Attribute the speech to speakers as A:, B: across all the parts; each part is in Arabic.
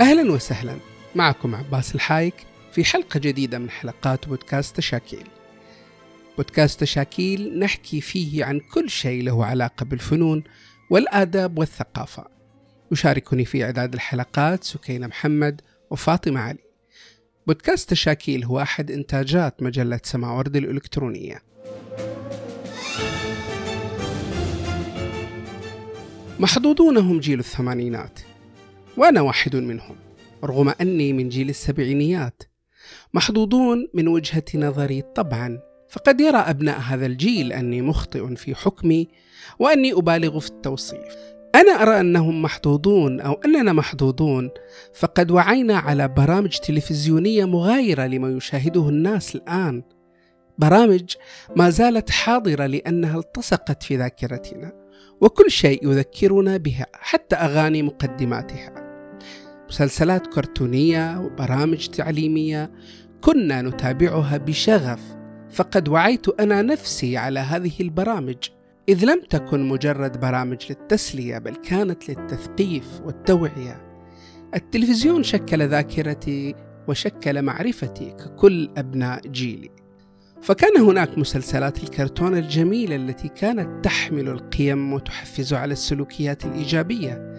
A: أهلا وسهلا. معكم عباس الحايك في حلقة جديدة من حلقات بودكاست تشاكيل بودكاست تشاكيل نحكي فيه عن كل شيء له علاقة بالفنون والآداب والثقافة. يشاركني في إعداد الحلقات سكينة محمد وفاطمة علي. بودكاست تشاكيل هو أحد إنتاجات مجلة سماورد الإلكترونية. محظوظون هم جيل الثمانينات. وأنا واحد منهم رغم أني من جيل السبعينيات. محظوظون من وجهة نظري طبعا فقد يرى أبناء هذا الجيل أني مخطئ في حكمي وأني أبالغ في التوصيف. أنا أرى أنهم محظوظون أو أننا محظوظون فقد وعينا على برامج تلفزيونية مغايرة لما يشاهده الناس الآن. برامج ما زالت حاضرة لأنها التصقت في ذاكرتنا وكل شيء يذكرنا بها حتى أغاني مقدماتها. مسلسلات كرتونية وبرامج تعليمية كنا نتابعها بشغف فقد وعيت أنا نفسي على هذه البرامج إذ لم تكن مجرد برامج للتسلية بل كانت للتثقيف والتوعية. التلفزيون شكل ذاكرتي وشكل معرفتي ككل أبناء جيلي. فكان هناك مسلسلات الكرتون الجميلة التي كانت تحمل القيم وتحفز على السلوكيات الإيجابية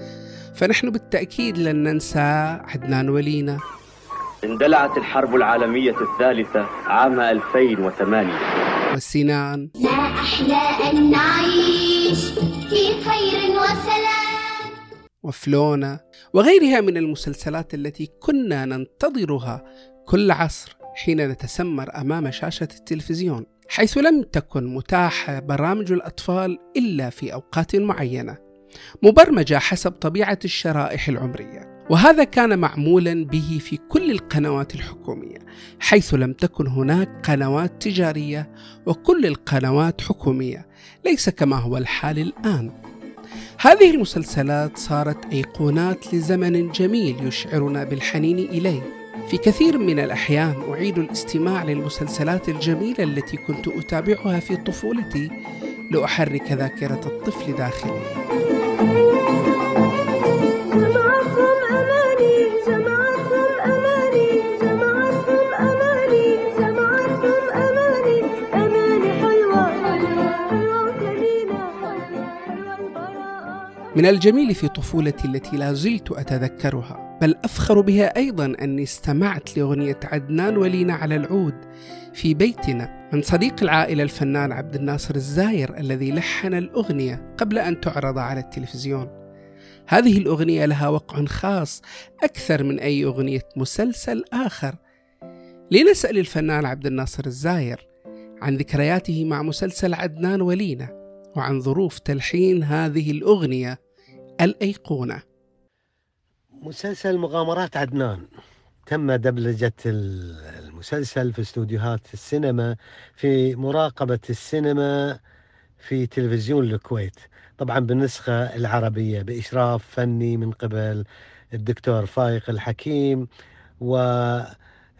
A: فنحن بالتأكيد لن ننسى عدنان ولينا.
B: اندلعت الحرب العالمية الثالثة عام 2008
A: والسنان.
C: ما أحلى أن نعيش في خير وسلام.
A: وفلونا وغيرها من المسلسلات التي كنا ننتظرها كل عصر حين نتسمر أمام شاشة التلفزيون حيث لم تكن متاحة برامج الأطفال إلا في أوقات معينة. مبرمجة حسب طبيعة الشرائح العمرية. وهذا كان معمولا به في كل القنوات الحكومية حيث لم تكن هناك قنوات تجارية وكل القنوات حكومية ليس كما هو الحال الآن. هذه المسلسلات صارت أيقونات لزمن جميل يشعرنا بالحنين إليه. في كثير من الأحيان أعيد الاستماع للمسلسلات الجميلة التي كنت أتابعها في طفولتي لأحرك ذاكرة الطفل داخلي. من الجميل في طفولتي التي لا زلت أتذكرها بل أفخر بها أيضا أني استمعت لأغنية عدنان ولينا على العود في بيتنا من صديق العائلة الفنان عبد الناصر الزاير الذي لحن الأغنية قبل أن تعرض على التلفزيون. هذه الأغنية لها وقع خاص أكثر من أي أغنية مسلسل آخر. لنسأل الفنان عبد الناصر الزاير عن ذكرياته مع مسلسل عدنان ولينا وعن ظروف تلحين هذه الأغنية الأيقونة.
D: مسلسل مغامرات عدنان. تم دبلجة ال- المسلسل في استوديوهات السينما في مراقبة السينما في تلفزيون الكويت. طبعا بالنسخة العربية بإشراف فني من قبل الدكتور فايق الحكيم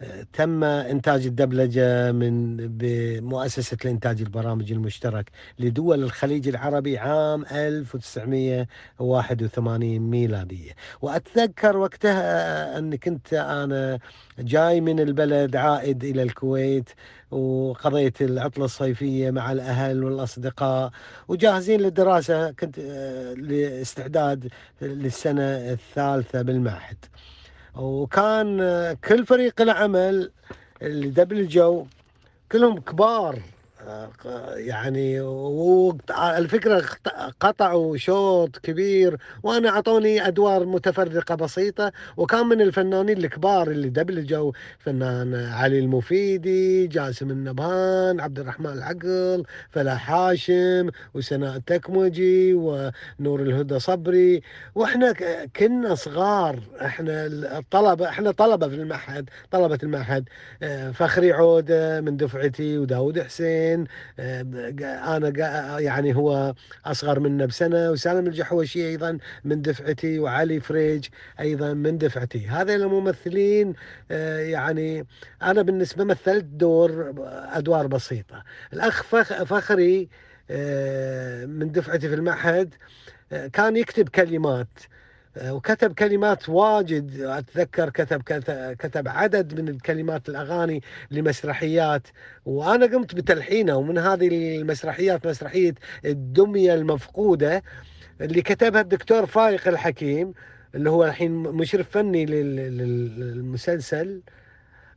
D: وتم إنتاج الدبلجة من بمؤسسة الإنتاج البرامج المشترك لدول الخليج العربي عام 1981 ميلادية. وأتذكر وقتها أن كنت أنا جاي من البلد عائد إلى الكويت وقضيت العطلة الصيفية مع الأهل والأصدقاء وجاهزين للدراسة. كنت آه، لاستعداد للسنة الثالثة بالمعهد. وكان كل فريق العمل اللي دبلجوا كلهم كبار. يعني والفكرة قطعوا شوط كبير وأنا أعطوني أدوار متفرقة بسيطة وكان من الفنانين الكبار اللي دبلجوا فنان علي المفيدي جاسم النبهان عبد الرحمن العقل فلاح هاشم وسناء التكمجي ونور الهدى صبري. وإحنا ك- كنا صغار إحنا الطلبة إحنا طلبة في المعهد طلبة المعهد آه، فخري عودة من دفعتي وداود حسين آه، أنا يعني هو أصغر منا بسنة وسالم الجحوشي أيضا من دفعتي وعلي فريج أيضا من دفعتي. هذا الممثلين آه، يعني أنا بالنسبة مثلت دور أدوار بسيطة. الأخ فخ- فخري آه، من دفعتي في المعهد آه، كان يكتب كلمات. آه، وكتب كلمات واجد. أتذكر كتب كت- كتب عدد من الكلمات الأغاني لمسرحيات وأنا قمت بتلحينه ومن هذه المسرحيات مسرحية الدمية المفقودة اللي كتبها الدكتور فايق الحكيم اللي هو الحين مشرف فني لل- لل- للمسلسل.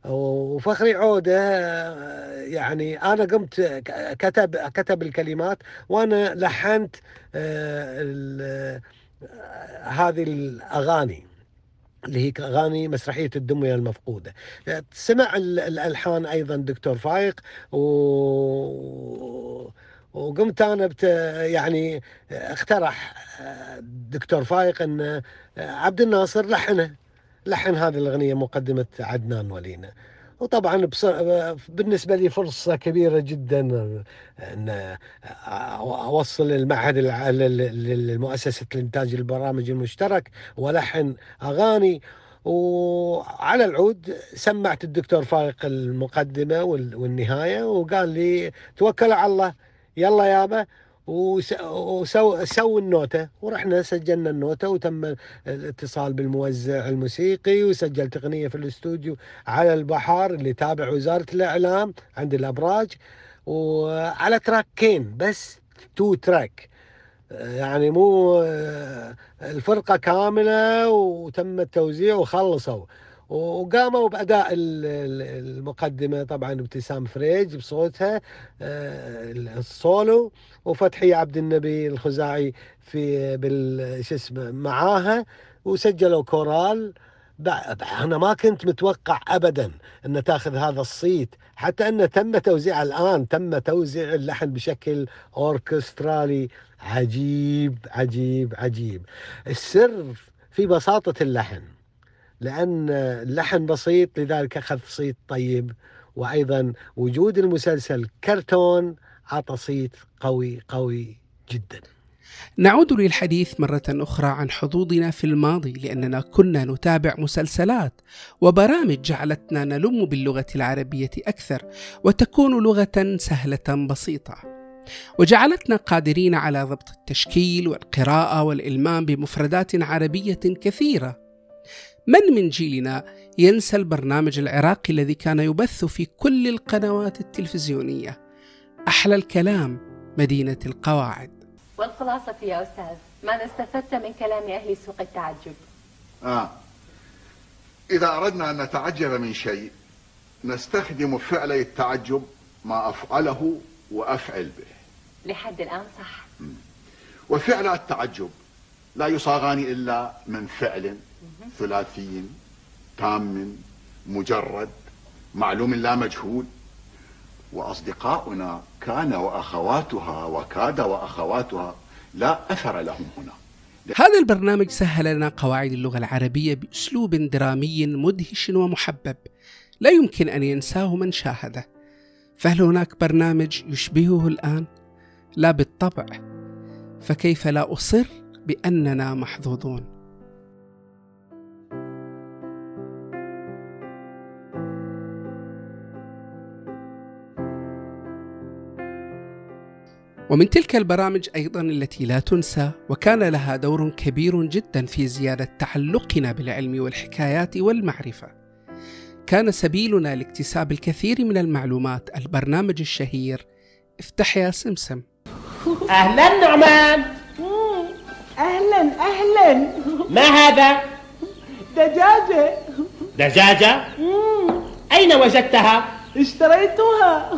D: وفخري عودة آه، يعني أنا قمت كتب كتب الكلمات وأنا لحنت آه، آه، هذه الأغاني اللي هي اغاني مسرحية الدميه المفقودة. سمع ال- الألحان أيضا دكتور فايق و وقمت أنا بت يعني اقترح آه، دكتور فايق إن آه، عبد الناصر لحنه لحن هذه الأغنية مقدمة عدنان ولينا. وطبعا بص... بالنسبة لي فرصة كبيرة جدا أن أوصل المعهد لمؤسسة الإنتاج البرامج المشترك ولحن أغاني. وعلى العود سمعت الدكتور فايق المقدمة وال- والنهاية وقال لي توكل على الله يلا يابا وسو سووا النوتة. ورحنا سجلنا النوتة وتم الاتصال بالموزع الموسيقي وسجلت أغنية في الاستوديو على البحر اللي تابع وزارة الإعلام عند الأبراج. وعلى تراكين بس two track. يعني مو الفرقة كاملة وتم التوزيع وخلصوا. وقاموا بأداء ال- ال- المقدمة طبعا ابتسام فريج بصوتها آه، السولو وفتحي عبد النبي الخزاعي في بال شو اسمه معاها وسجلوا كورال. أنا ما كنت متوقع ابدا ان تأخذ هذا الصيت حتى انه تم توزيع الآن تم توزيع اللحن بشكل أوركسترالي. عجيب عجيب عجيب. السر في بساطة اللحن. لأن اللحن بسيط لذلك أخذ صيت طيب. وأيضا وجود المسلسل كرتون عطى صيت قوي قوي جدا.
A: نعود للحديث مرة أخرى عن حظوظنا في الماضي لأننا كنا نتابع مسلسلات وبرامج جعلتنا نلم باللغة العربية أكثر وتكون لغة سهلة بسيطة. وجعلتنا قادرين على ضبط التشكيل والقراءة والإلمام بمفردات عربية كثيرة. من من جيلنا ينسى البرنامج العراقي الذي كان يبث في كل القنوات التلفزيونية. أحلى الكلام مدينة القواعد.
E: والخلاصة يا أستاذ ماذا استفدت من كلام أهل سوق التعجب.
F: آه. إذا أردنا أن نتعجب من شيء نستخدم فعلي التعجب ما أفعله وأفعل به.
E: لحد الآن صح.
F: وفعل التعجب لا يصاغان إلا من فعل. ثلاثي تام مجرد معلوم لا مجهول. وأصدقاؤنا كان وأخواتها وكاد وأخواتها لا أثر لهم هنا.
A: هذا البرنامج سهل لنا قواعد اللغة العربية بأسلوب درامي مدهش ومحبب. لا يمكن أن ينساه من شاهده. فهل هناك برنامج يشبهه الآن؟ لا بالطبع. فكيف لا أصر بأننا محظوظون؟ ومن تلك البرامج أيضا التي لا تنسى وكان لها دور كبير جدا في زيادة تعلقنا بالعلم والحكايات والمعرفة. كان سبيلنا لاكتساب الكثير من المعلومات البرنامج الشهير افتح يا سمسم.
G: أهلا نعمان
H: أهلا أهلا
G: ما هذا؟
H: دجاجة
G: دجاجة؟ أين وجدتها؟
H: اشتريتها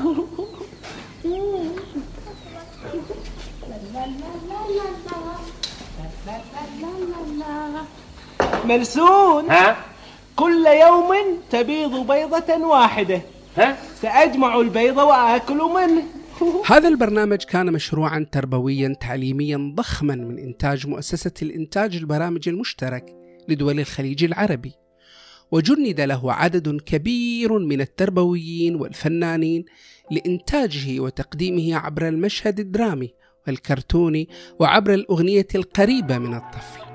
H: مرسون
G: ها؟
H: كل يوم تبيض بيضة واحدة
G: ها؟
H: سأجمع البيض وآكل منه
A: هذا البرنامج كان مشروعا تربويا تعليميا ضخما من إنتاج مؤسسة الإنتاج البرامج المشترك لدول الخليج العربي. وجند له عدد كبير من التربويين والفنانين لإنتاجه وتقديمه عبر المشهد الدرامي والكرتوني وعبر الأغنية القريبة من الطفل.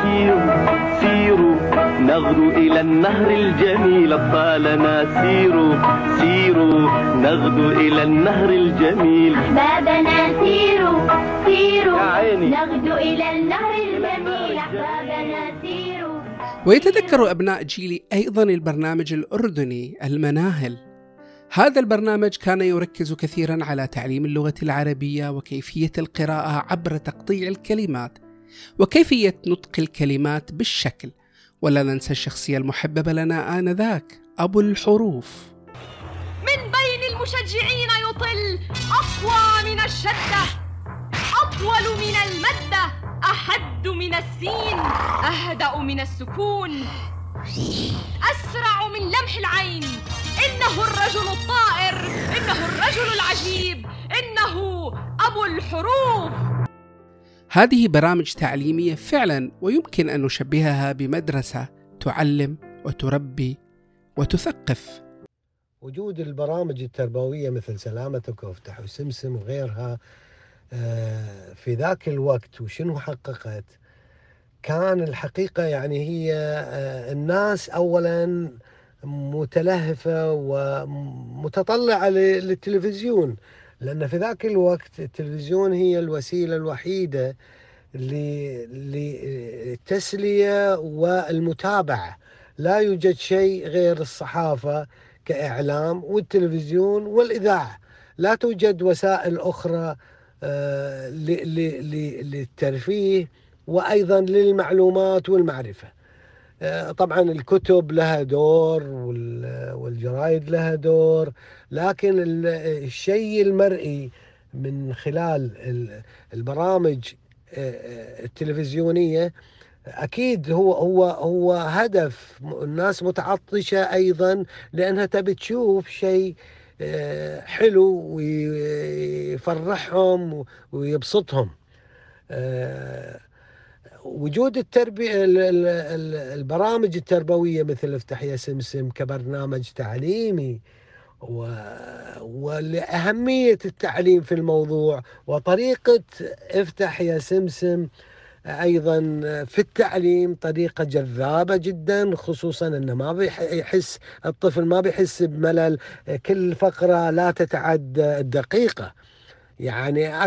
B: سيروا سيروا نغدو إلى النهر الجميل أطفالنا سيروا سيروا نغدو إلى النهر الجميل.
C: أحبابنا سيروا سيروا
B: يا عيني.
C: نغدو إلى النهر الجميل الجميل أحبابنا سيروا
A: ويتذكر أبناء جيلي أيضا البرنامج الأردني المناهل. هذا البرنامج كان يركز كثيرا على تعليم اللغة العربية وكيفية القراءة عبر تقطيع الكلمات. وكيفية نطق الكلمات بالشكل ولا ننسى الشخصية المحببة لنا آنذاك أبو الحروف.
I: من بين المشجعين يطل أقوى من الشدة أطول من المدة أحد من السين أهدأ من السكون أسرع من لمح العين. إنه الرجل الطائر إنه الرجل العجيب إنه أبو الحروف.
A: هذه برامج تعليمية فعلا ويمكن أن نشبهها بمدرسة تعلم وتربي وتثقف.
D: وجود البرامج التربوية مثل سلامتك وافتح وسمسم وغيرها آه، في ذاك الوقت وشنو حققت؟ كان الحقيقة يعني هي آه، الناس أولا متلهفة ومتطلعة للتلفزيون. لأن في ذاك الوقت التلفزيون هي الوسيلة الوحيدة للتسلية والمتابعة. لا يوجد شيء غير الصحافة كإعلام والتلفزيون والإذاعة. لا توجد وسائل أخرى آه، للترفيه وأيضا للمعلومات والمعرفة. طبعا الكتب لها دور وال- والجرايد لها دور لكن ال- الشيء المرئي من خلال ال- البرامج آه، آه، التلفزيونية أكيد هو هو هو هدف الناس متعطشة أيضا لأنها تبي تشوف شيء آه، حلو ويفرحهم ويبسطهم. آه، وجود التربية ال- ال- ال- البرامج التربوية مثل افتح يا سمسم كبرنامج تعليمي و- ولأهمية التعليم في الموضوع وطريقة افتح يا سمسم أيضا في التعليم طريقة جذابة جدا خصوصا إنه ما بيحس الطفل ما بيحس بملل كل فقرة لا تتعدى الدقيقة. يعني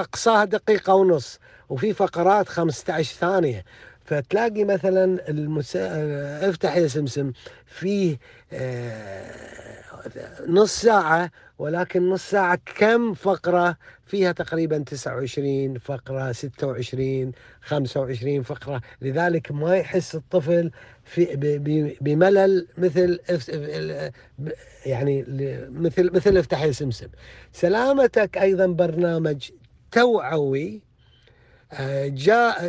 D: أقصاها دقيقة ونص. وفي فقرات 15 ثانية. فتلاقي مثلا المس... افتح يا سمسم فيه آه، نص ساعة ولكن نص ساعة كم فقرة؟ فيها تقريبا 29 فقرة 26 25 فقرة. لذلك ما يحس الطفل في بملل مثل يعني مثل مثل افتح يا سمسم. سلامتك أيضا برنامج توعوي. آه، جاء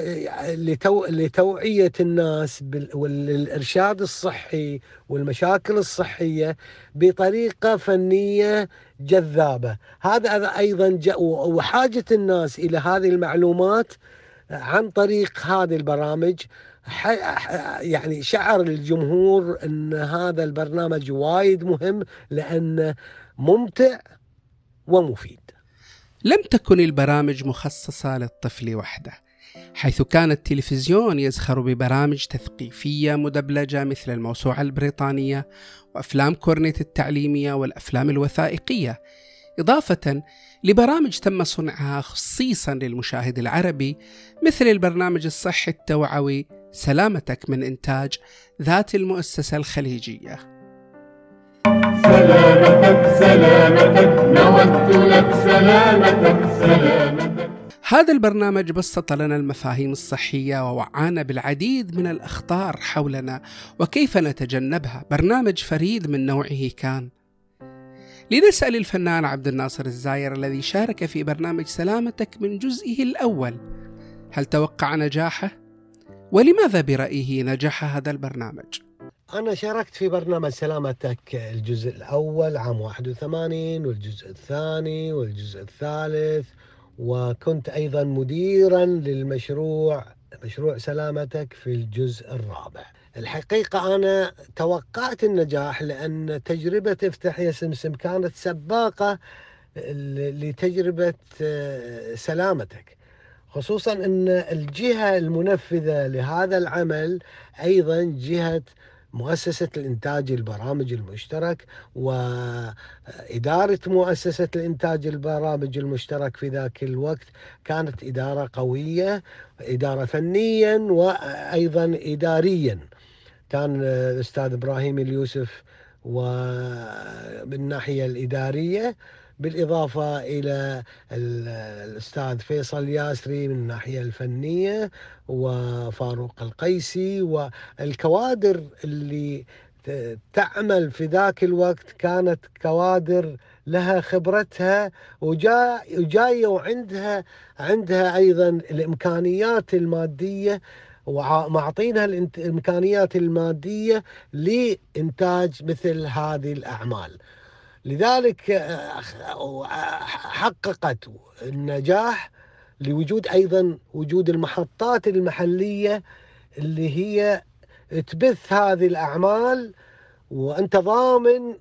D: لتو... لتوعية الناس. والإرشاد الصحي والمشاكل الصحية بطريقة فنية جذابة هذا أيضا جاء وحاجة الناس إلى هذه المعلومات عن طريق هذه البرامج يعني شعر الجمهور أن هذا البرنامج وايد مهم لأنه ممتع ومفيد
A: لم تكن البرامج مخصصة للطفل وحده حيث كان التلفزيون يزخر ببرامج تثقيفية مدبلجة مثل الموسوعة البريطانية وأفلام كورنيت التعليمية والأفلام الوثائقية إضافة لبرامج تم صنعها خصيصا للمشاهد العربي مثل البرنامج الصحي التوعوي سلامتك من إنتاج ذات المؤسسة الخليجية.
J: سلامتك سلامتك نودت لك سلامتك سلامتك
A: هذا البرنامج بسط لنا المفاهيم الصحية ووعانا بالعديد من الأخطار حولنا وكيف نتجنبها برنامج فريد من نوعه كان لنسأل الفنان عبد الناصر الزاير الذي شارك في برنامج سلامتك من جزئه الأول هل توقع نجاحه؟ ولماذا برأيه نجح هذا البرنامج؟
D: أنا شاركت في برنامج سلامتك الجزء الأول عام 81 والجزء الثاني والجزء الثالث وكنت أيضا مديرا للمشروع مشروع سلامتك في الجزء الرابع. الحقيقة أنا توقعت النجاح لأن تجربة افتح يا سمسم كانت سباقة لتجربة آه، سلامتك. خصوصا أن الجهة المنفذة لهذا العمل أيضا جهة مؤسسة الإنتاج البرامج المشترك وإدارة مؤسسة الإنتاج البرامج المشترك في ذاك الوقت كانت إدارة قوية إدارة فنيا وأيضا إداريا. كان الأستاذ إبراهيم اليوسف وبالناحية الإدارية بالإضافة إلى الأستاذ فيصل ياسري من الناحية الفنية وفاروق القيسي والكوادر اللي تعمل في ذاك الوقت كانت كوادر لها خبرتها وجاي وجاية وعندها عندها أيضا الإمكانيات المادية ومعطينها الإمكانيات المادية لإنتاج مثل هذه الأعمال. لذلك حققت النجاح لوجود أيضا وجود المحطات المحلية اللي هي تبث هذه الأعمال وأنت ضامن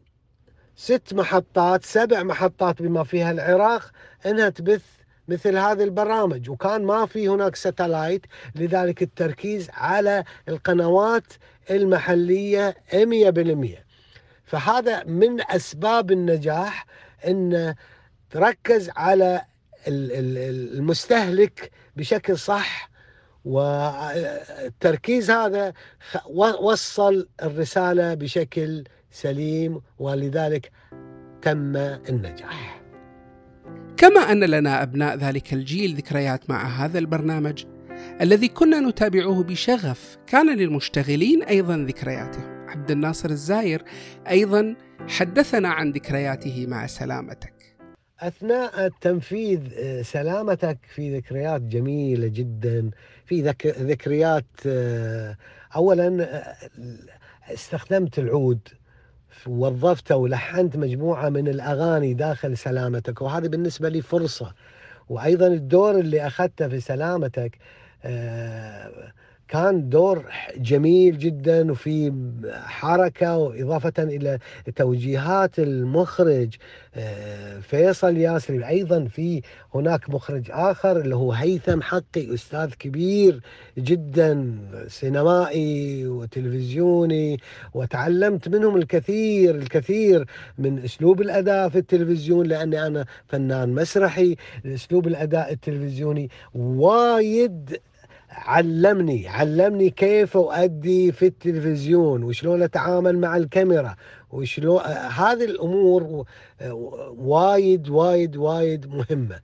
D: ست محطات سبع محطات بما فيها العراق إنها تبث مثل هذه البرامج. وكان ما في هناك ستلايت لذلك التركيز على القنوات المحلية 100% فهذا من أسباب النجاح إن تركز على المستهلك بشكل صح والتركيز هذا وصل الرسالة بشكل سليم ولذلك تم النجاح.
A: كما أن لنا أبناء ذلك الجيل ذكريات مع هذا البرنامج الذي كنا نتابعه بشغف كان للمشتغلين أيضا ذكرياتهم. عبد الناصر الزاير أيضا حدثنا عن ذكرياته مع سلامتك.
D: أثناء تنفيذ آه، سلامتك في ذكريات جميلة جدا في ذك... ذكريات آه، اولا آه، استخدمت العود وظفته ولحنت مجموعة من الأغاني داخل سلامتك وهذه بالنسبة لي فرصة وأيضا الدور اللي أخذته في سلامتك كان دور جميل جدا وفي حركة وإضافة إلى توجيهات المخرج آه، فيصل ياسري أيضا في هناك مخرج آخر اللي هو هيثم حقي أستاذ كبير جدا سينمائي وتلفزيوني وتعلمت منهم الكثير الكثير من أسلوب الأداء في التلفزيون لأني أنا فنان مسرحي. أسلوب الأداء التلفزيوني وايد علمني علمني كيف أؤدي في التلفزيون وشلون أتعامل مع الكاميرا وشلون هذه الأمور وايد وايد وايد مهمة.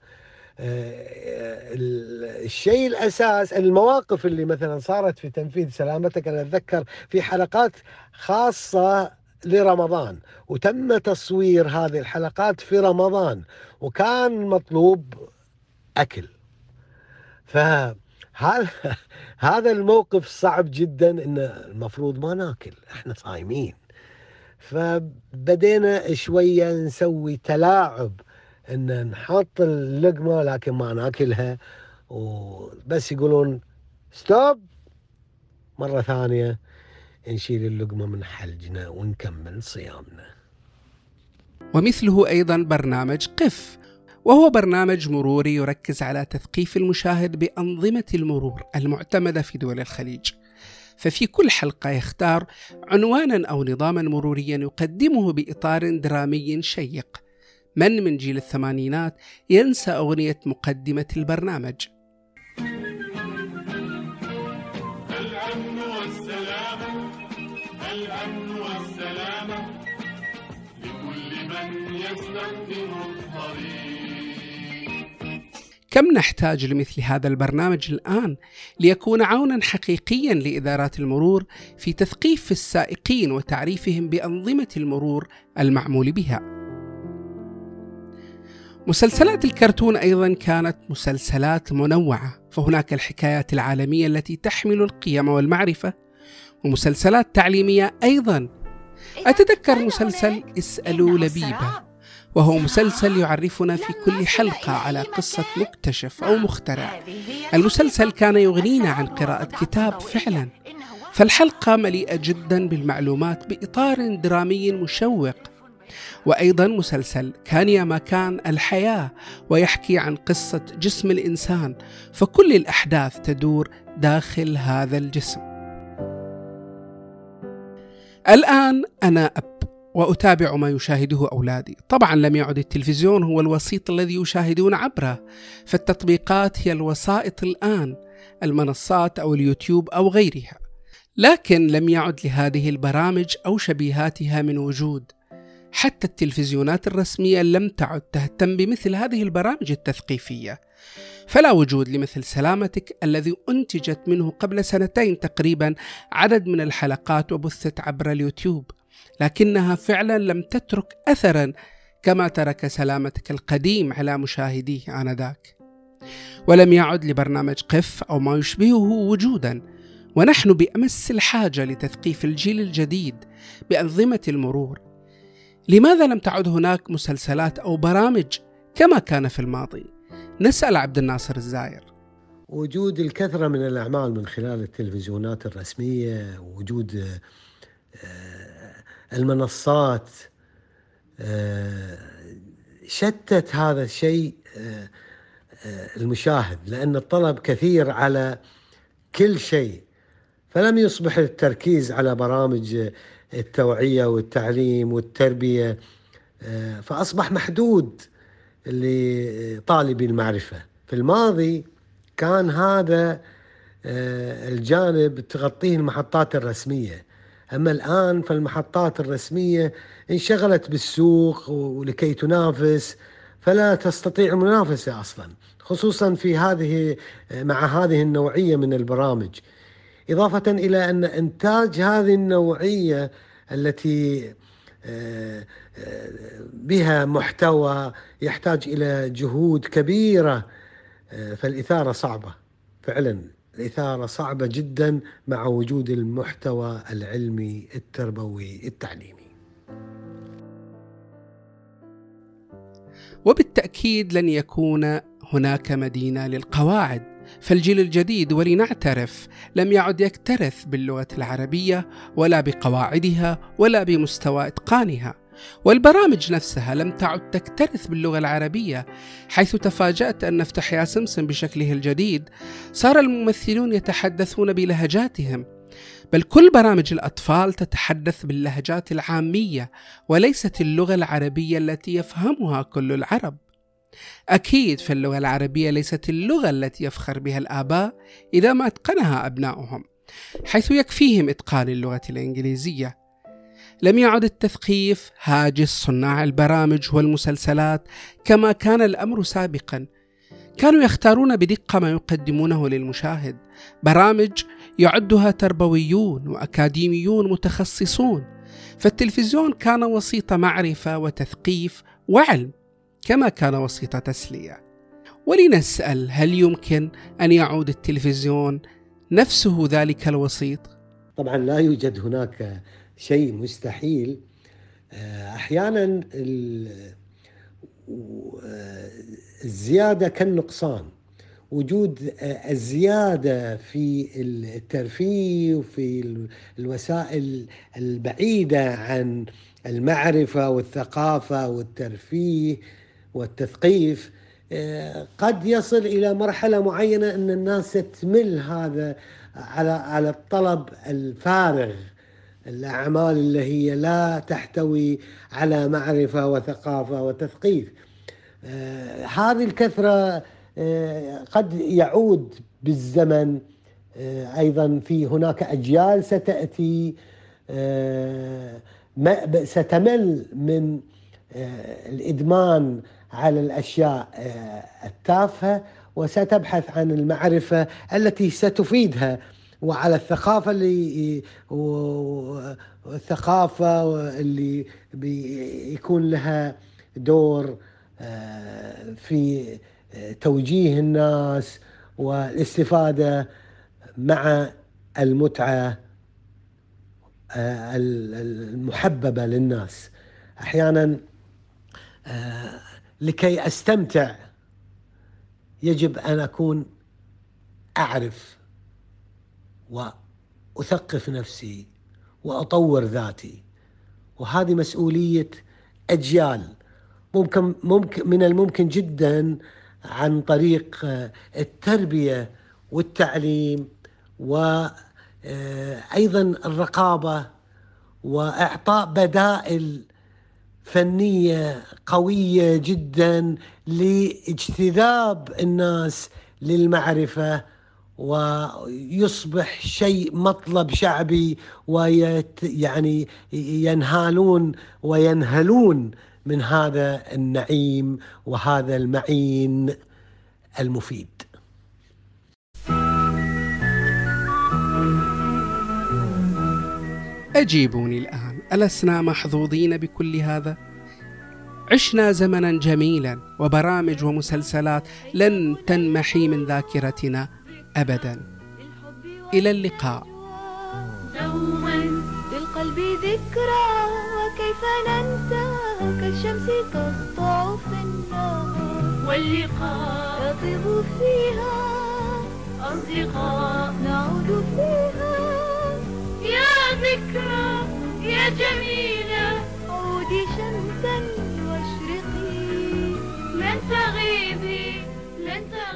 D: الشيء الأساس المواقف اللي مثلا صارت في تنفيذ سلامتك أنا أتذكر في حلقات خاصة لرمضان وتم تصوير هذه الحلقات في رمضان وكان مطلوب أكل. ف هذا الموقف صعب جدا إن المفروض ما ناكل. إحنا صايمين. فبدينا شوية نسوي تلاعب إن نحط اللقمة لكن ما ناكلها. وبس يقولون stop مرة ثانية نشيل اللقمة من حلجنا ونكمل صيامنا.
A: ومثله أيضا برنامج قف. وهو برنامج مروري يركز على تثقيف المشاهد بأنظمة المرور المعتمدة في دول الخليج. ففي كل حلقة يختار عنوانا أو نظاما مروريا يقدمه بإطار درامي شيق. من من جيل الثمانينات ينسى أغنية مقدمة البرنامج.
J: يستخدم الطريق
A: كم نحتاج لمثل هذا البرنامج الآن ليكون عونا حقيقيا لإدارات المرور في تثقيف السائقين وتعريفهم بأنظمة المرور المعمول بها. مسلسلات الكرتون أيضا كانت مسلسلات منوعة، فهناك الحكايات العالمية التي تحمل القيم والمعرفة، ومسلسلات تعليمية أيضا. أتذكر مسلسل اسألوا لبيبة وهو مسلسل يعرفنا في كل حلقة على قصة مكتشف أو مخترع. المسلسل كان يغنينا عن قراءة كتاب فعلا. فالحلقة مليئة جدا بالمعلومات بإطار درامي مشوق. وأيضا مسلسل كان يا ما كان الحياة ويحكي عن قصة جسم الإنسان فكل الأحداث تدور داخل هذا الجسم. الآن أنا أب وأتابع ما يشاهده أولادي. طبعا لم يعد التلفزيون هو الوسيط الذي يشاهدون عبره فالتطبيقات هي الوسائط الآن المنصات أو اليوتيوب أو غيرها. لكن لم يعد لهذه البرامج أو شبيهاتها من وجود. حتى التلفزيونات الرسمية لم تعد تهتم بمثل هذه البرامج التثقيفية. فلا وجود لمثل سلامتك الذي أنتجت منه قبل سنتين تقريبا عدد من الحلقات وبثت عبر اليوتيوب. لكنها فعلا لم تترك أثرا كما ترك سلامتك القديم على مشاهديه آنذاك. ولم يعد لبرنامج قف أو ما يشبهه وجودا ونحن بأمس الحاجة لتثقيف الجيل الجديد بأنظمة المرور. لماذا لم تعد هناك مسلسلات أو برامج كما كان في الماضي؟ نسأل عبد الناصر الزاير.
D: وجود الكثرة من الأعمال من خلال التلفزيونات الرسمية وجود آه، المنصات آه، شتت هذا الشيء آه، المشاهد لأن الطلب كثير على كل شيء. فلم يصبح التركيز على برامج التوعية والتعليم والتربية فأصبح محدود لطالبي المعرفة. في الماضي كان هذا آه، الجانب تغطيه المحطات الرسمية. أما الآن فالمحطات الرسمية انشغلت بالسوق ولكي تنافس فلا تستطيع المنافسة أصلا خصوصا في هذه مع هذه النوعية من البرامج. إضافة إلى أن إنتاج هذه النوعية التي آه، بها محتوى يحتاج إلى جهود كبيرة آه، فالإثارة صعبة فعلا. الإثارة صعبة جدا مع وجود المحتوى العلمي التربوي التعليمي.
A: وبالتأكيد لن يكون هناك مدينة للقواعد فالجيل الجديد ولنعترف لم يعد يكترث باللغة العربية ولا بقواعدها ولا بمستوى إتقانها والبرامج نفسها لم تعد تكترث باللغة العربية حيث تفاجأت أن افتح يا سمسم بشكله الجديد صار الممثلون يتحدثون بلهجاتهم. بل كل برامج الأطفال تتحدث باللهجات العامية وليست اللغة العربية التي يفهمها كل العرب. أكيد فاللغة العربية ليست اللغة التي يفخر بها الآباء إذا ما أتقنها أبناؤهم حيث يكفيهم إتقان اللغة الإنجليزية. لم يعد التثقيف هاجس صناع البرامج والمسلسلات كما كان الأمر سابقا. كانوا يختارون بدقة ما يقدمونه للمشاهد. برامج يعدها تربويون وأكاديميون متخصصون. فالتلفزيون كان وسيط معرفة وتثقيف وعلم كما كان وسيط تسلية. ولنسأل هل يمكن أن يعود التلفزيون نفسه ذلك الوسيط؟
D: طبعا لا يوجد هناك شيء مستحيل. آه، أحيانا آه، الزيادة كالنقصان. وجود آه، الزيادة في الترفيه وفي الوسائل البعيدة عن المعرفة والثقافة والترفيه والتثقيف قد يصل إلى مرحلة معينة أن الناس تمل هذا على على الطلب الفارغ. الأعمال اللي هي لا تحتوي على معرفة وثقافة وتثقيف. آه هذه الكثرة آه قد يعود بالزمن. آه أيضا في هناك أجيال ستأتي. ستمل من الإدمان على الأشياء التافهة وستبحث عن المعرفة التي ستفيدها. وعلى الثقافة اللي والثقافة اللي بيكون لها دور آه، في توجيه الناس والاستفادة مع المتعة آه، المحببة للناس. أحيانا آه، لكي أستمتع يجب أن أكون أعرف وأثقف نفسي وأطور ذاتي. وهذه مسؤولية أجيال. ممكن ممكن من الممكن جدا عن طريق التربية والتعليم وأيضا الرقابة وإعطاء بدائل فنية قوية جدا لاجتذاب الناس للمعرفة ويصبح شيء مطلب شعبي ويت يعني ينهالون وينهلون من هذا النعيم وهذا المعين المفيد.
A: أجيبوني الآن. ألسنا محظوظين بكل هذا؟ عشنا زمنا جميلا وبرامج ومسلسلات لن تنمحي من ذاكرتنا. أبدا. إلى اللقاء.
C: دوما للقلب ذكرى وكيف ننسى كالشمس تسطع في النار واللقاء. يطيب فيها أصدقاء نعود فيها. يا ذكرى يا جميلة. عودي شمسا واشرقي. لن تغيبي لن تغيبي.